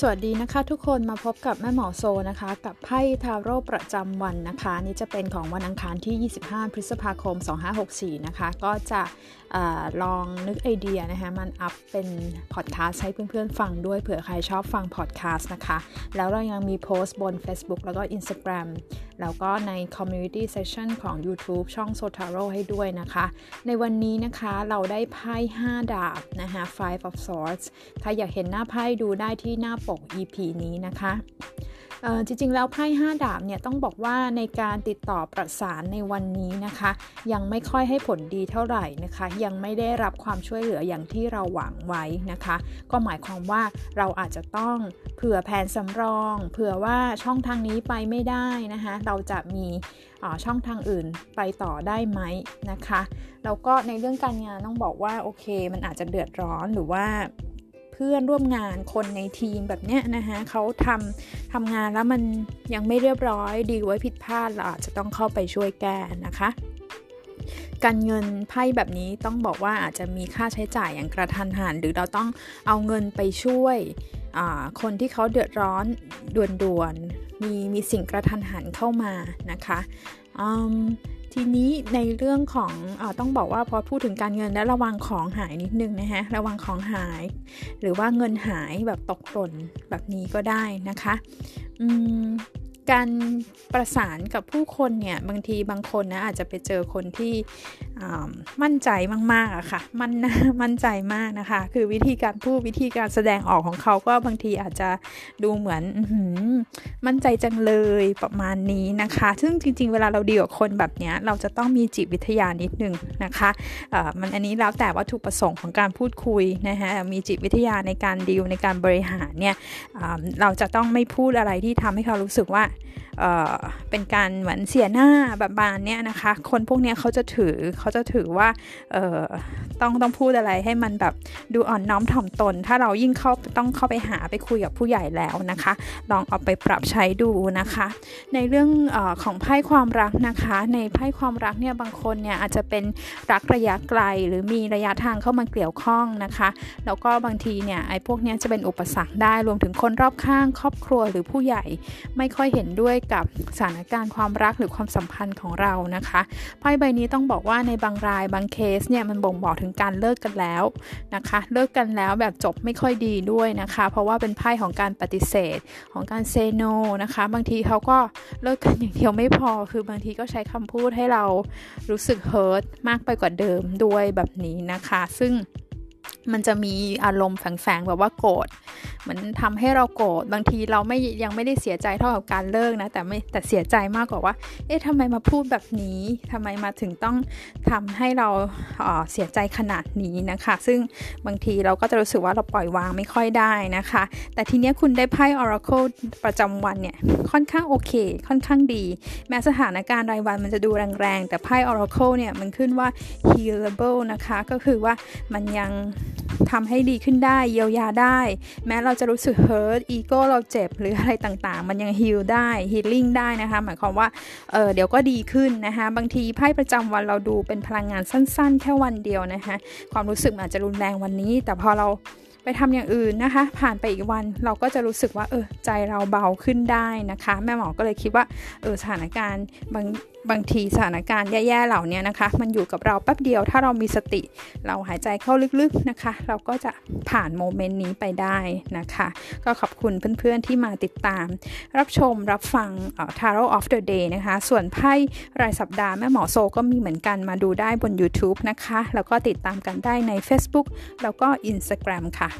สวัสดีนะคะทุกคนมาพบกับแม่หมอโซนะคะ กับไพ่ทาโร่ประจำวันนะคะ นี่จะเป็นของวันอังคารที่ 25 พฤษภาคม 2564 นะคะ ก็จะอลองนึกไอเดียนะคะ มันอัพเป็นพอดแคสต์ให้เพื่อนๆฟังด้วยเผื่อใครชอบฟังพอดแคสต์นะคะ แล้วเรายังมีโพสต์บน Facebook แล้วก็ Instagram แล้วก็ใน Community Session ของ YouTube ช่อง Sotaro ให้ด้วยนะคะ ในวันนี้นะคะเราได้ไพ่ 5 ดาบนะคะ Five of Swords ใครอยากเห็นหน้าไพ่ดูได้ที่หน้าปก EP นี้นะคะจริงๆ แล้วไพ่5ดาบเนี่ยต้องบอกว่าในการติดต่อประสานในวันนี้นะคะ ยังไม่ค่อยให้ผลดีเท่าไหร่นะคะ ยังไม่ได้รับความช่วยเหลืออย่างที่เราหวังไว้นะคะ ก็หมายความว่าเราอาจจะต้องเผื่อแผนสำรอง เผื่อว่าช่องทางนี้ไปไม่ได้นะคะ เราจะมีช่องทางอื่นไปต่อได้ไหมนะคะแล้วก็ในเรื่องการงานต้องบอกว่าโอเค มันอาจจะเดือดร้อนหรือว่า เพื่อนร่วมงานคนในทีมแบบเนี้ยนะคะเขาทำทำงานแล้วมันยังไม่เรียบร้อยดีไว้ผิดพลาดเราอาจจะต้องเข้าไปช่วยแก้นะคะการเงินไพ่แบบนี้ต้องบอกว่าอาจจะมีค่าใช้จ่ายอย่างกระทันหัน หรือเราต้องเอาเงินไปช่วยคนที่เขาเดือดร้อนด่วนๆมีมีสิ่งกระทันหันเข้ามานะคะ ทีนี้ในเรื่องของอต้องบอกว่าพอพูดถึงการเงินและระวังของหายนิดนึงนะคะระวังของหาย หรือว่าเงินหายแบบตกหล่นแบบนี้ก็ได้นะคะ การประสานกับผู้คนเนี่ยบางทีบางคนนะอาจจะไปเจอคนที่มั่นใจมากๆอะค่ะมั่นมั่นใจมากนะคะ คือวิธีการพูดวิธีการแสดงออกของเขาก็บางทีอาจจะดูเหมือนมั่นใจจังเลยประมาณนี้นะคะ ซึ่งจริง ๆ เวลาเราดีกับคนแบบนี้เราจะต้องมีจิตวิทยานิดนึงนะคะมันอันนี้แล้วแต่วัตถุประสงค์ของการพูดคุยนะคะมีจิตวิทยาในการดีลในการบริหารเนี่ยเราจะต้องไม่พูดอะไรที่ทำให้เขารู้สึกว่าเป็นการเหมือนเสียหน้าแบบบานเนี้ยนะคะ คนพวกนี้เขาจะถือเขาจะถือว่าต้องต้องพูดอะไรให้มันแบบดูอ่อนน้อมถ่อมตน ถ้าเรายิ่งเข้าต้องเข้าไปหาไปคุยกับผู้ใหญ่แล้วนะคะ ลองเอาไปปรับใช้ดูนะคะ ในเรื่องอของไพ่ความรักนะคะ ในไพ่ความรักเนี่ยบางคนเนี่ยอาจจะเป็นรักระยะไกล หรือมีระยะทางเข้ามาเกี่ยวข้องนะคะ แล้วก็บางทีเนี่ยไอ้พวกนี้จะเป็นอุปสรรคได้รวมถึงคนรอบข้างครอบครัวหรือผู้ใหญ่ไม่ค่อยเห็นด้วยกับสถานการณ์ความรักหรือความสัมพันธ์ของเรานะคะไพ่ใบนี้ต้องบอกว่าในบางรายบางเคสเนี่ยมันบ่งบอกถึงการเลิกกันแล้วนะคะ เลิกกันแล้วแบบจบไม่ค่อยดีด้วยนะคะ เพราะว่าเป็นไพ่ของการปฏิเสธของการเซโนนะคะ บางทีเขาก็เลิกกันอย่างเดียวไม่พอ คือบางทีก็ใช้คำพูดให้เรารู้สึกเฮิร์ตมากไปกว่าเดิมด้วยแบบนี้นะคะ ซึ่งมันจะมีอารมณ์แฝงๆแบบว่าโกรธ มือนทำให้เราโกรธบางทีเราไม่ยังไม่ได้เสียใจเท่ากับการเลิกนะ แต่ไม่แต่เสียใจมากกว่าว่า เอ๊ะทำไมมาพูดแบบนี้ทำไมมาถึงต้องทำให้เราเสียใจขนาดนี้นะคะ ซึ่งบางทีเราก็จะรู้สึกว่าเราปล่อยวางไม่ค่อยได้นะคะ แต่ทีนี้คุณได้ไพ่ Oracle ประจำวันเนี่ยค่อนข้างโอเค ค่อนข้างดี แม้สถานการณ์รายวันมันจะดูแรงๆ แต่ไพ่ Oracle เนี่ยมันขึ้นว่า healable นะคะ ก็คือว่ามันยัง ทำให้ดีขึ้นได้เยียวยาได้ แม้เราจะรู้สึก hurt ego เราเจ็บหรืออะไรต่างๆ มันยัง heal ได้ healing ได้นะคะ หมายความว่าเออเดี๋ยวก็ดีขึ้นนะคะบางทีไพ่ประจำวันเราดูเป็นพลังงานสั้นๆ แค่วันเดียวนะคะความรู้สึกอาจจะรุนแรงวันนี้ แต่พอเราไปทำอย่างอื่นนะคะ ผ่านไปอีกวันเราก็จะรู้สึกว่าเออใจเราเบาขึ้นได้นะคะ แม่หมอก็เลยคิดว่าเออสถานการณ์บาง บางทีสถานการณ์แย่ๆเหล่านี้นะคะ มันอยู่กับเราแป๊บเดียว ถ้าเรามีสติ เราหายใจเข้าลึกๆนะคะ เราก็จะผ่านโมเมนต์นี้ไปได้นะคะ ก็ขอบคุณเพื่อนๆที่มาติดตาม รับชมรับฟัง Tarot of the Day นะคะ ส่วนไพ่รายสัปดาห์แม่หมอโซก็มีเหมือนกันมาดูได้บน YouTube นะคะ แล้วก็ติดตามกันได้ใน Facebook แล้วก็ Instagram ค่ะ